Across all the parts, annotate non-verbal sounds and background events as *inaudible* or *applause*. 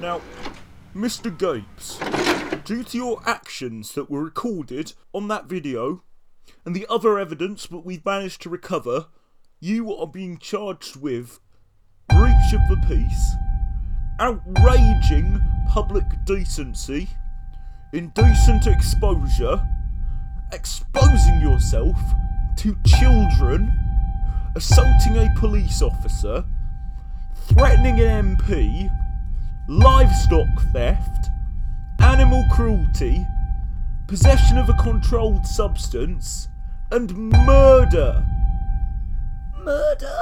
Now, Mr. Gapes, due to your actions that were recorded on that video and the other evidence that we've managed to recover, you are being charged with breach of the peace, outraging public decency, indecent exposure, exposing yourself to children, assaulting a police officer, threatening an MP, livestock theft, animal cruelty, possession of a controlled substance, and murder. Murder?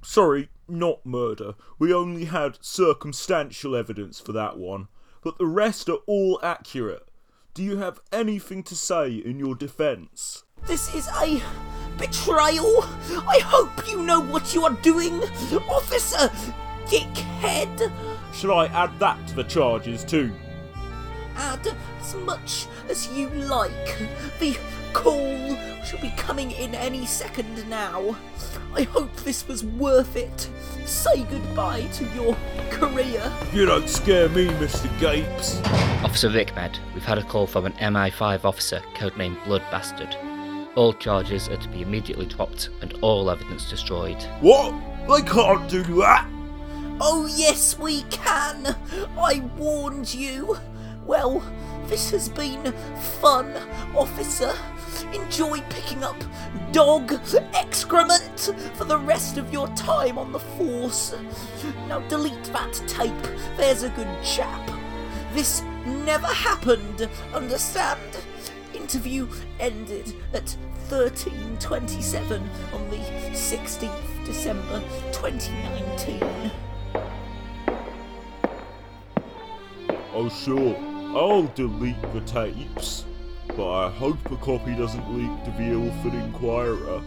Sorry, not murder. We only had circumstantial evidence for that one, but the rest are all accurate. Do you have anything to say in your defence? This is a betrayal. I hope you know what you are doing, Officer Dickhead. Should I add that to the charges too? Add as much as you like. The call should be coming in any second now. I hope this was worth it. Say goodbye to your career. You don't scare me, Mr. Gapes. Officer Rickmed, we've had a call from an MI5 officer codenamed Blood Bastard. All charges are to be immediately dropped and all evidence destroyed. What? They can't do that. Oh, yes, we can. I warned you. Well, this has been fun, officer. Enjoy picking up dog excrement for the rest of your time on the force. Now delete that tape. There's a good chap. This never happened, understand? Interview ended at 13.27 on the 16th December 2019. Oh, sure. I'll delete the tapes, but I hope a copy doesn't leak to the Ilford Inquirer.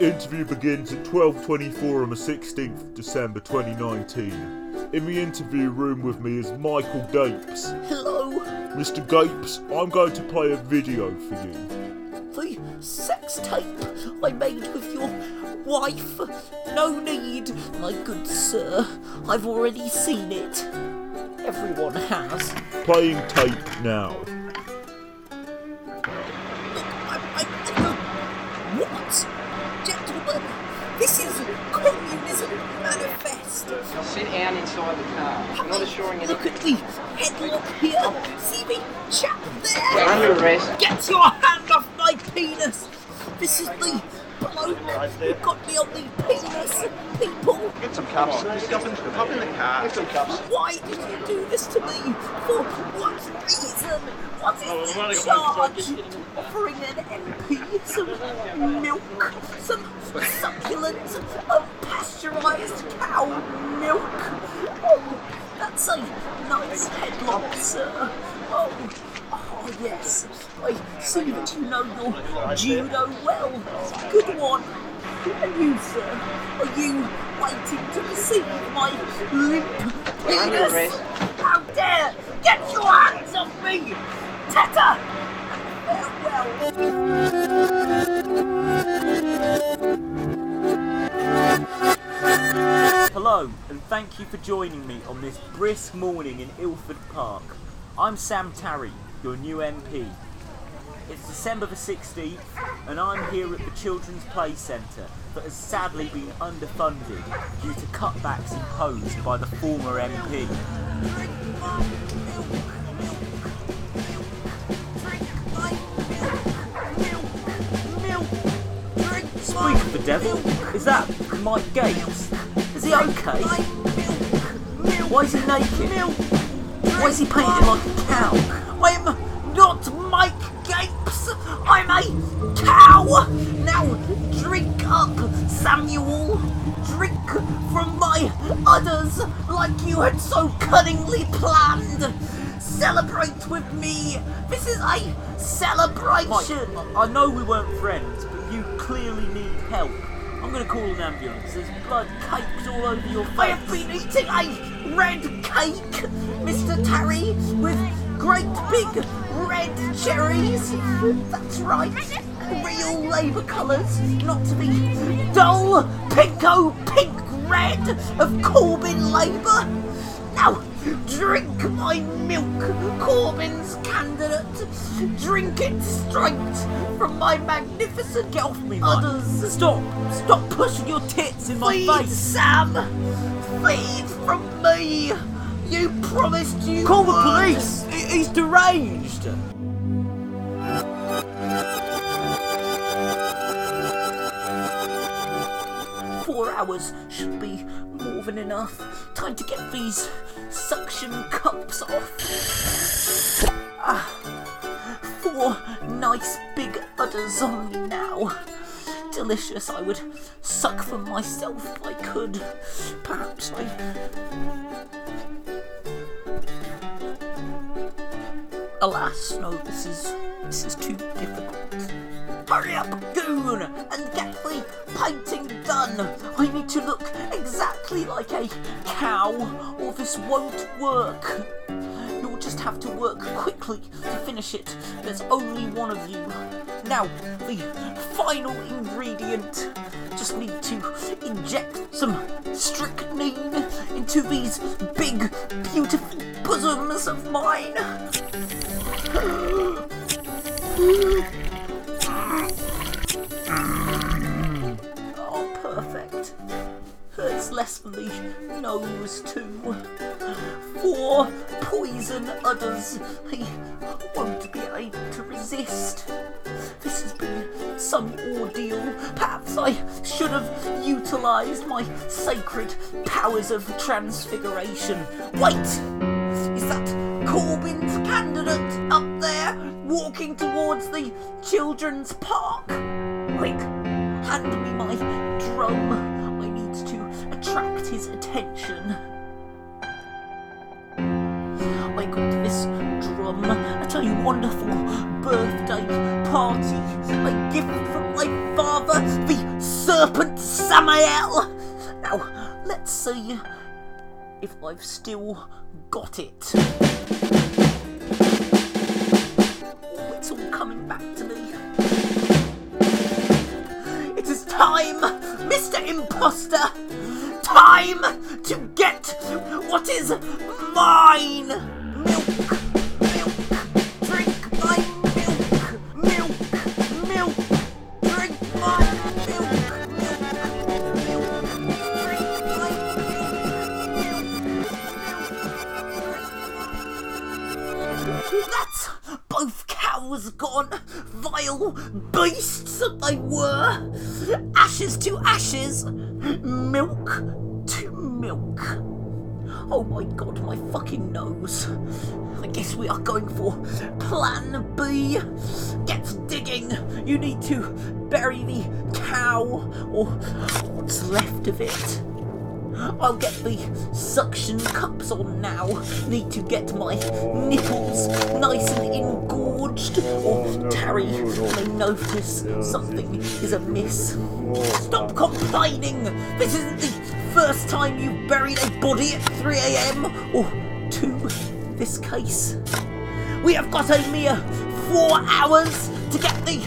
Interview begins at 12.24 on the 16th December 2019. In the interview room with me is Michael Gapes. Hello, Mr. Gapes, I'm going to play a video for you. the sex tape I made with your wife. No need, my good sir. I've already seen it. Everyone has. Playing tape now. I, I, I, what? Gentlemen, this is Communism Manifest. Sit down inside the car. I'm not assuring you. Look at the headlock here. See me? chap You're there? under arrest. Get your hand off my penis! This is the bloke who got me on the penis, people! Get some cups. Just hop in, hop in the car. Get some cups. Why did you do this to me? For what reason? What is oh, the charge? Offering an MP some milk, some succulent, unpasteurised cow milk. Oh, that's a nice headlock, sir. Oh, oh yes. I see that you know your judo well. Good one. And you, sir, are you waiting to receive my limp penis? How dare! Get your hands off me! Teta! Farewell. Hello, and thank you for joining me on this brisk morning in Ilford Park. I'm Sam Tarry, your new MP. It's December the 16th, and I'm here at the Children's Play Centre that has sadly been underfunded due to cutbacks imposed by the former MP. Speak of the devil, is that Mike Gapes? Is he okay? Why is he naked? Why is he painted like a cow? Not Mike Gapes! I'm cow! Now drink up, Samuel! Drink from my udders like you had so cunningly planned! Celebrate with me! This is a celebration! I I know we weren't friends, but you clearly need help. I'm gonna call an ambulance. There's blood caked all over your face. I have been eating a red cake, Mr. Tarry, with great big red cherries. That's right. real Labour colours, not to be dull pinko oh, pink red of Corbyn Labour. Now, drink my milk, Corbyn's candidate. Drink it straight from my magnificent Get off me, udders. Stop. Stop pushing your tits in my face. Sam! Feed from me! You promised you Call the would. police. He- He's deranged. Four hours should be more than enough. Time to get these suction cups off. Ah, four nice big udders on me now. Delicious. I would suck them myself if I could. Perhaps I. Alas, no, this is this is too difficult. Hurry up, goon, and get the painting done. I need to look exactly like a cow, or this won't work. You'll just have to work quickly to finish it. There's only one of you. Now, the final ingredient. Just need to inject some strychnine into these big, beautiful bosoms of mine. Oh, perfect. Hurts less than the nose, too. Four poison udders. I won't be able to resist. This has been some ordeal. Perhaps I should have utilised my sacred powers of transfiguration. Wait! Is that Corbyn's candidate up there walking towards the children's park? Quick, hand me my drum. I need to attract his attention. I got this drum at a wonderful birthday party. A gift from my father, the serpent Samael. Now, let's see if I've still got it. Time, Mr. Imposter! Time to get what is mine! Milk! Milk! Drink my milk! Milk! Milk! Drink my milk! Milk! Milk! Drink my milk! That's both cows gone, vile beasts that they were. Ashes to ashes, milk to milk. Oh my god, my fucking nose. I guess we are going for plan B. Get digging. You need to bury the cow, or what's left of it. I'll get the suction cups on now. Need to get my nipples nice and engorged, or oh, Tarry oh, may notice something is amiss. Oh. Stop complaining! This isn't the first time you've buried a body at 3am, or two in this case. We have got a mere four hours to get the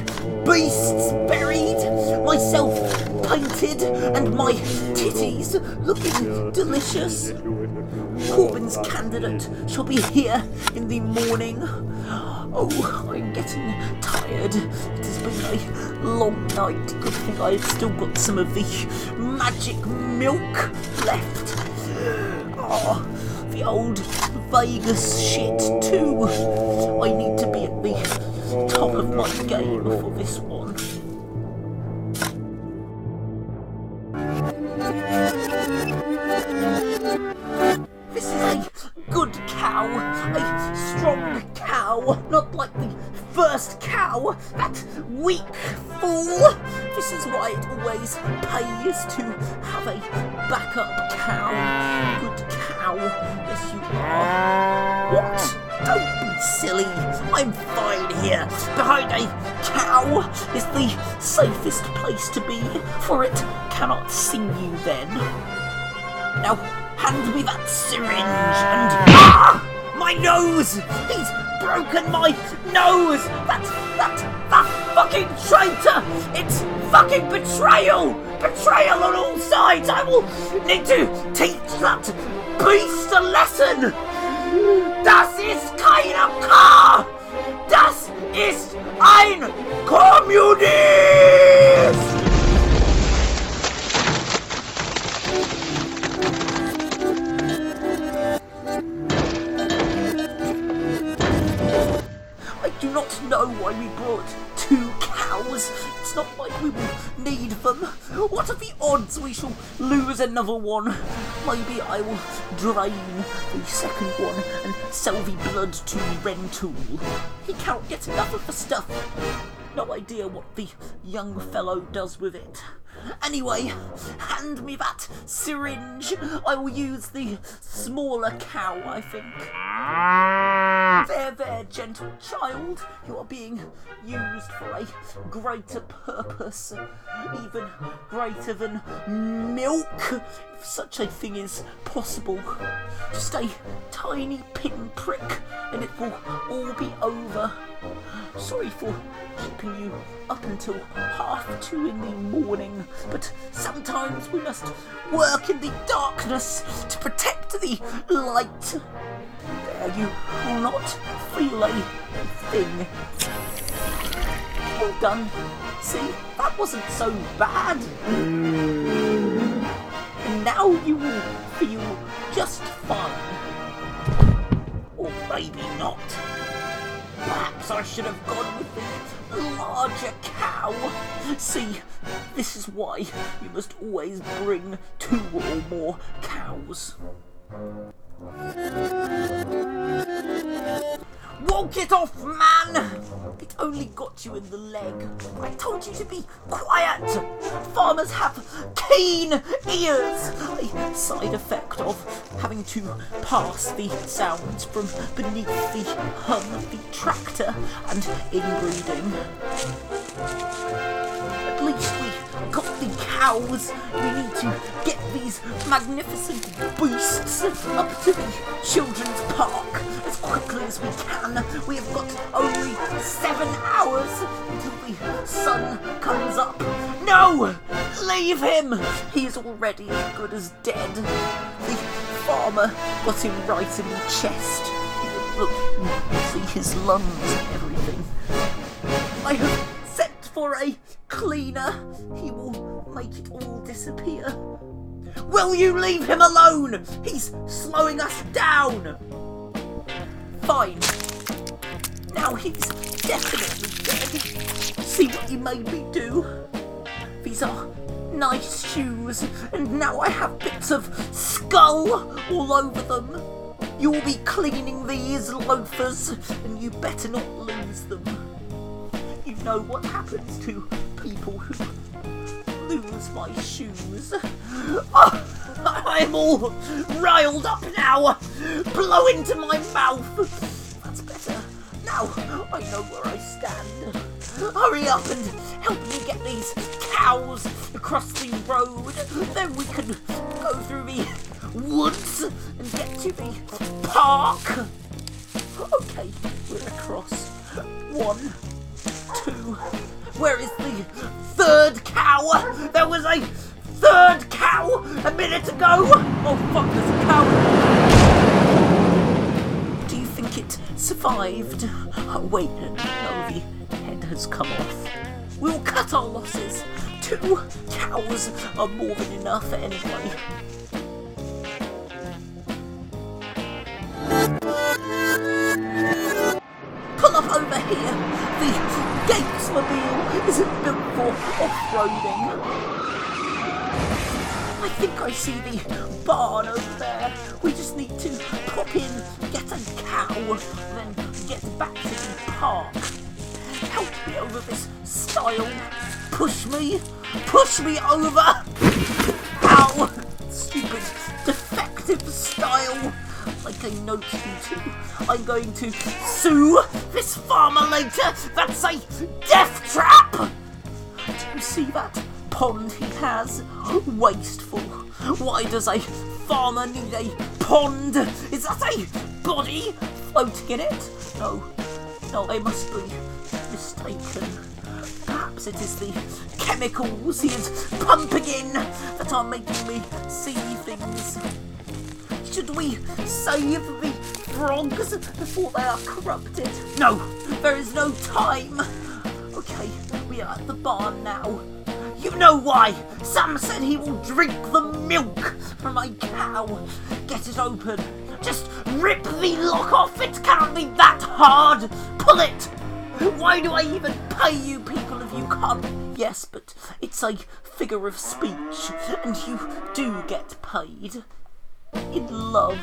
beasts buried, myself painted, and my titties looking delicious. Corbyn's candidate shall be here in the morning. Oh, I'm getting tired. It has been a long night. Good thing I've still got some of the magic milk left. Oh, the old Vegas shit too. I need to be at the top of my game for this one. Cow, a strong cow, not like the first cow, that weak fool. This is why it always pays to have a backup cow. Good cow, yes you are. What? Don't be silly. I'm fine here. Behind a cow is the safest place to be, for it cannot see you then. Now, hand me that syringe and. Ah! My nose! He's broken my nose! That, that, that fucking traitor! It's fucking betrayal! Betrayal on all sides! I will need to teach that beast a lesson! Das ist keine K! Das ist ein Kommunist! Do not know why we brought two cows. It's not like we will need them. What are the odds we shall lose another one? Maybe I will drain the second one and sell the blood to Rentoul. He can't get enough of the stuff. No idea what the young fellow does with it. Anyway, hand me that syringe. I will use the smaller cow, I think. There, there, gentle child. You are being used for a greater purpose, even greater than milk, if such a thing is possible. Just a tiny pinprick, and it will all be over. Sorry for keeping you up until half two in the morning, but sometimes we must work in the darkness to protect the light. There, you will not feel a thing. Well done. See, that wasn't so bad. And now you will feel just fine. Or maybe not. Perhaps I should have gone with the larger cow. See, this is why you must always bring two or more cows. Walk it off, man! It only got you in the leg. I told you to be quiet. Farmers have keen ears. A side effect of having to pass the sounds from beneath the hum of the tractor and inbreeding. Least we got the cows. We need to get these magnificent beasts up to the children's park as quickly as we can. We have got only seven hours until the sun comes up. No! Leave him! He is already as good as dead. The farmer got him right in the chest. Look, see his lungs and everything. I have for a cleaner. He will make it all disappear. Will you leave him alone? He's slowing us down. Fine. Now he's definitely dead. See what you made me do? These are nice shoes, and now I have bits of skull all over them. You'll be cleaning these loafers, and you better not lose them. Know what happens to people who lose my shoes. Oh, *laughs* I'm all riled up now. Blow into my mouth. That's better. Now I know where I stand. Hurry up and help me get these cows across the road. Then we can go through the woods and get to the park. Okay, we're across. One. Where is the third cow? There was a third cow a minute ago. Oh fuck, there's a cow. Do you think it survived? Oh, wait, no, the head has come off. We'll cut our losses. Two cows are more than enough anyway. Gapesmobile isn't built for off-roading. I think I see the barn over there. We just need to pop in, get a cow, then get back to the park. Help me over this stile. Push me. Push me over. Ow! Stupid style. I know you. I'm going to sue this farmer later. That's a death trap. Do you see that pond he has? Wasteful. Why does a farmer need a pond? Is that a body floating in it? No. No, I must be mistaken. Perhaps it is the chemicals he is pumping in that are making me see things. Should we save the frogs before they are corrupted? No, there is no time. Okay, we are at the barn now. You know why! Sam said he will drink the milk from my cow. Get it open. Just rip the lock off. It can't be that hard. Pull it. Why do I even pay you people if you can't? Yes, but it's a figure of speech, and you do get paid. In love.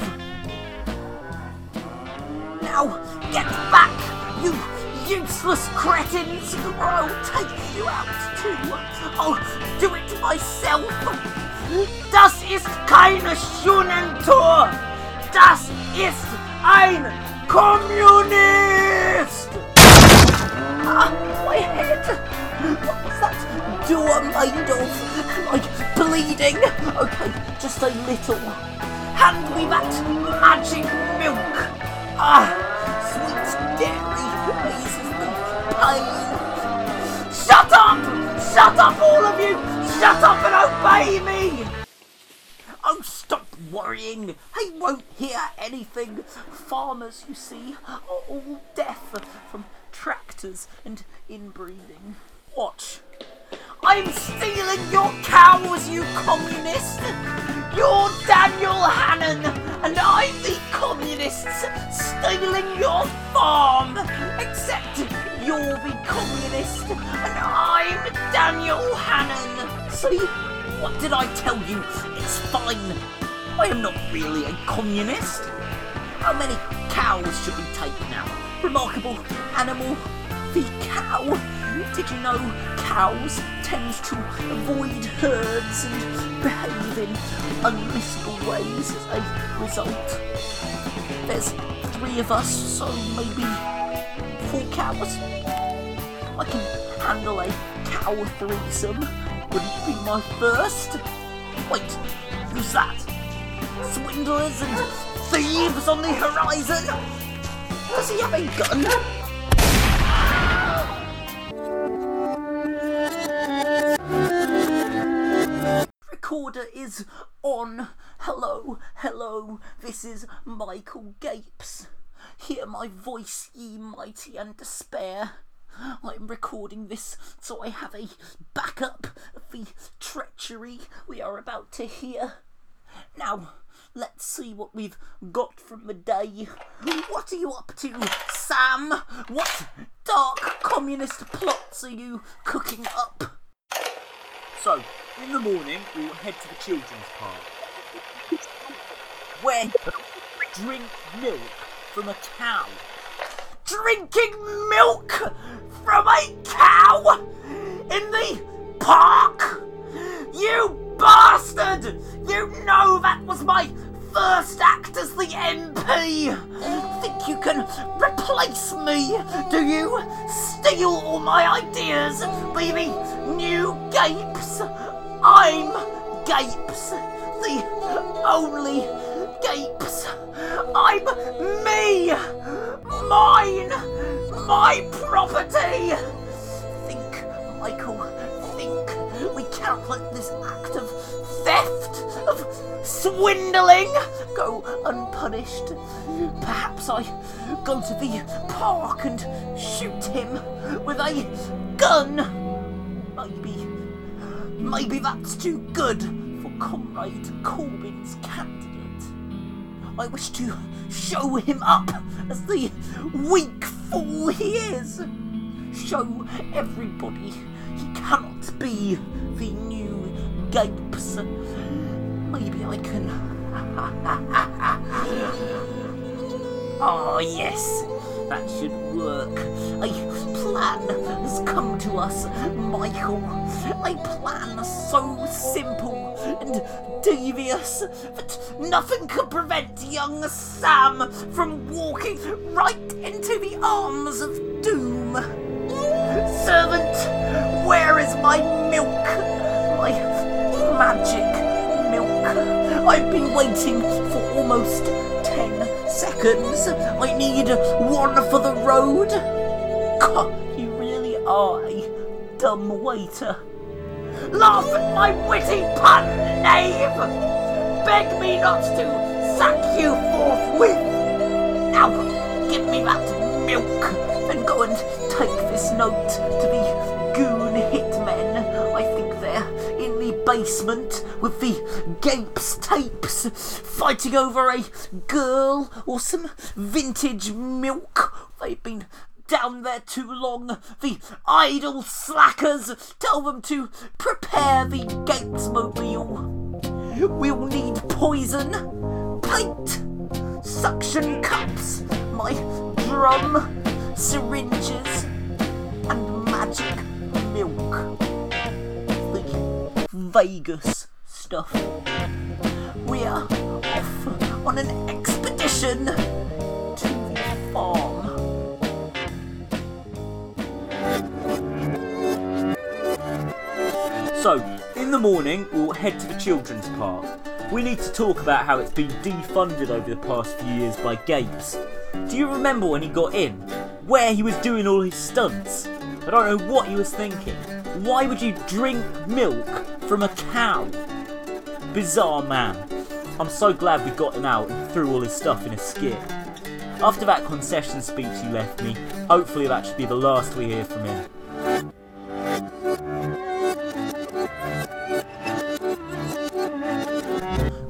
Now, get back, you useless cretins, or I'll take you out too. I'll do it myself. Das ist keine Schunentor. Das ist ein Kommunist. Ah, my head. What was that door made of? Like bleeding? Okay, just a little. Hand me that magic milk. Ah, sweet dairy the pain. Shut up! Shut up, all of you! Shut up and obey me! Oh, stop worrying. He won't hear anything. Farmers, you see, are all deaf from tractors and inbreeding. Watch. I'm stealing your cows, you communist! You're Daniel Hannan, and I'm the communists stealing your farm! Except you're the communist, and I'm Daniel Hannan! See? What did I tell you? It's fine. I am not really a communist. How many cows should we take now? Remarkable animal, the cow. Did you know cows tend to avoid herds and behave in unmissable ways as a result? There's three of us, so maybe four cows. I can handle a cow threesome. Wouldn't be my first. Wait, who's that? Swindlers and thieves on the horizon? Does he have a gun? Recorder is on. Hello, hello, this is Michael Gapes. Hear my voice, ye mighty and despair. I'm recording this so I have a backup of the treachery we are about to hear. Now, let's see what we've got from the day. What are you up to, Sam? What dark communist plots are you cooking up? So, in the morning, we'll head to the children's park. Where Drink milk from a cow. drinking milk from a cow in the park? You bastard! You know that was my first act as the MP! Think you can replace me, do you? Steal all my ideas, be the new? I'm Gapes, the only Gapes. I'm me! Mine! My property! Think, Michael, think. We cannot let this act of theft, of swindling, go unpunished. Perhaps I go to the park and shoot him with a gun. Maybe, maybe that's too good for Comrade Corbyn's candidate. I wish to show him up as the weak fool he is. Show everybody he cannot be the new Gapes. Maybe I can. oh, *laughs* yes, that should work. A plan has come to us, Michael. A plan so simple and devious that nothing could prevent young Sam from walking right into the arms of doom. Servant, where is my milk? My magic milk. I've been waiting for almost ten seconds. I need one for the road. God, you really are a dumb waiter. Laugh at my witty pun, knave! Beg me not to sack you forthwith! Now, give me that milk and go and take this note to the basement with the Gapes tapes, fighting over a girl or some vintage milk. They've been down there too long. The idle slackers tell them to prepare the Gapes mobile. We'll need poison, paint, suction cups, my drum, syringes, and magic milk. Vegas stuff. We're off on an expedition to the farm. So, in the morning, we'll head to the children's park. We need to talk about how it's been defunded over the past few years by Gapes. Do you remember when he got in? Where he was doing all his stunts? I don't know what he was thinking. Why would you drink milk from a cow? Bizarre man. I'm so glad we got him out and threw all his stuff in a skip. After that concession speech he left me, hopefully that should be the last we hear from him.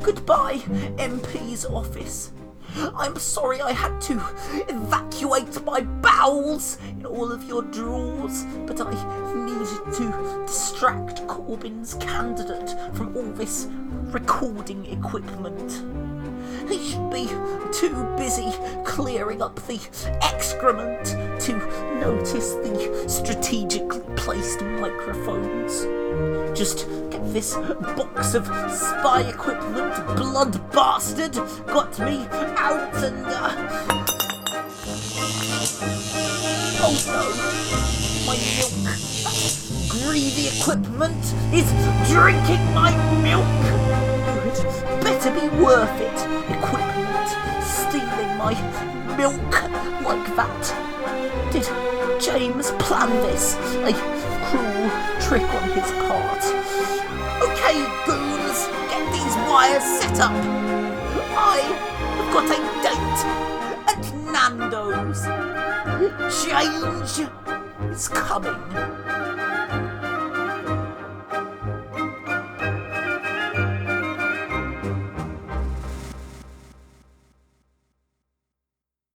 Goodbye, MP's office. I'm sorry I had to evacuate my bowels in all of your drawers, but I needed to distract Corbyn's candidate from all this recording equipment. Be too busy clearing up the excrement to notice the strategically placed microphones. Just get this box of spy equipment, blood bastard, got me out and. Uh... Oh no! My milk! That greedy equipment is drinking my milk! Better be worth it, equipment, stealing my milk like that. Did James plan this? A cruel trick on his part. Okay, goons, get these wires set up. I have got a date at Nando's. Change is coming.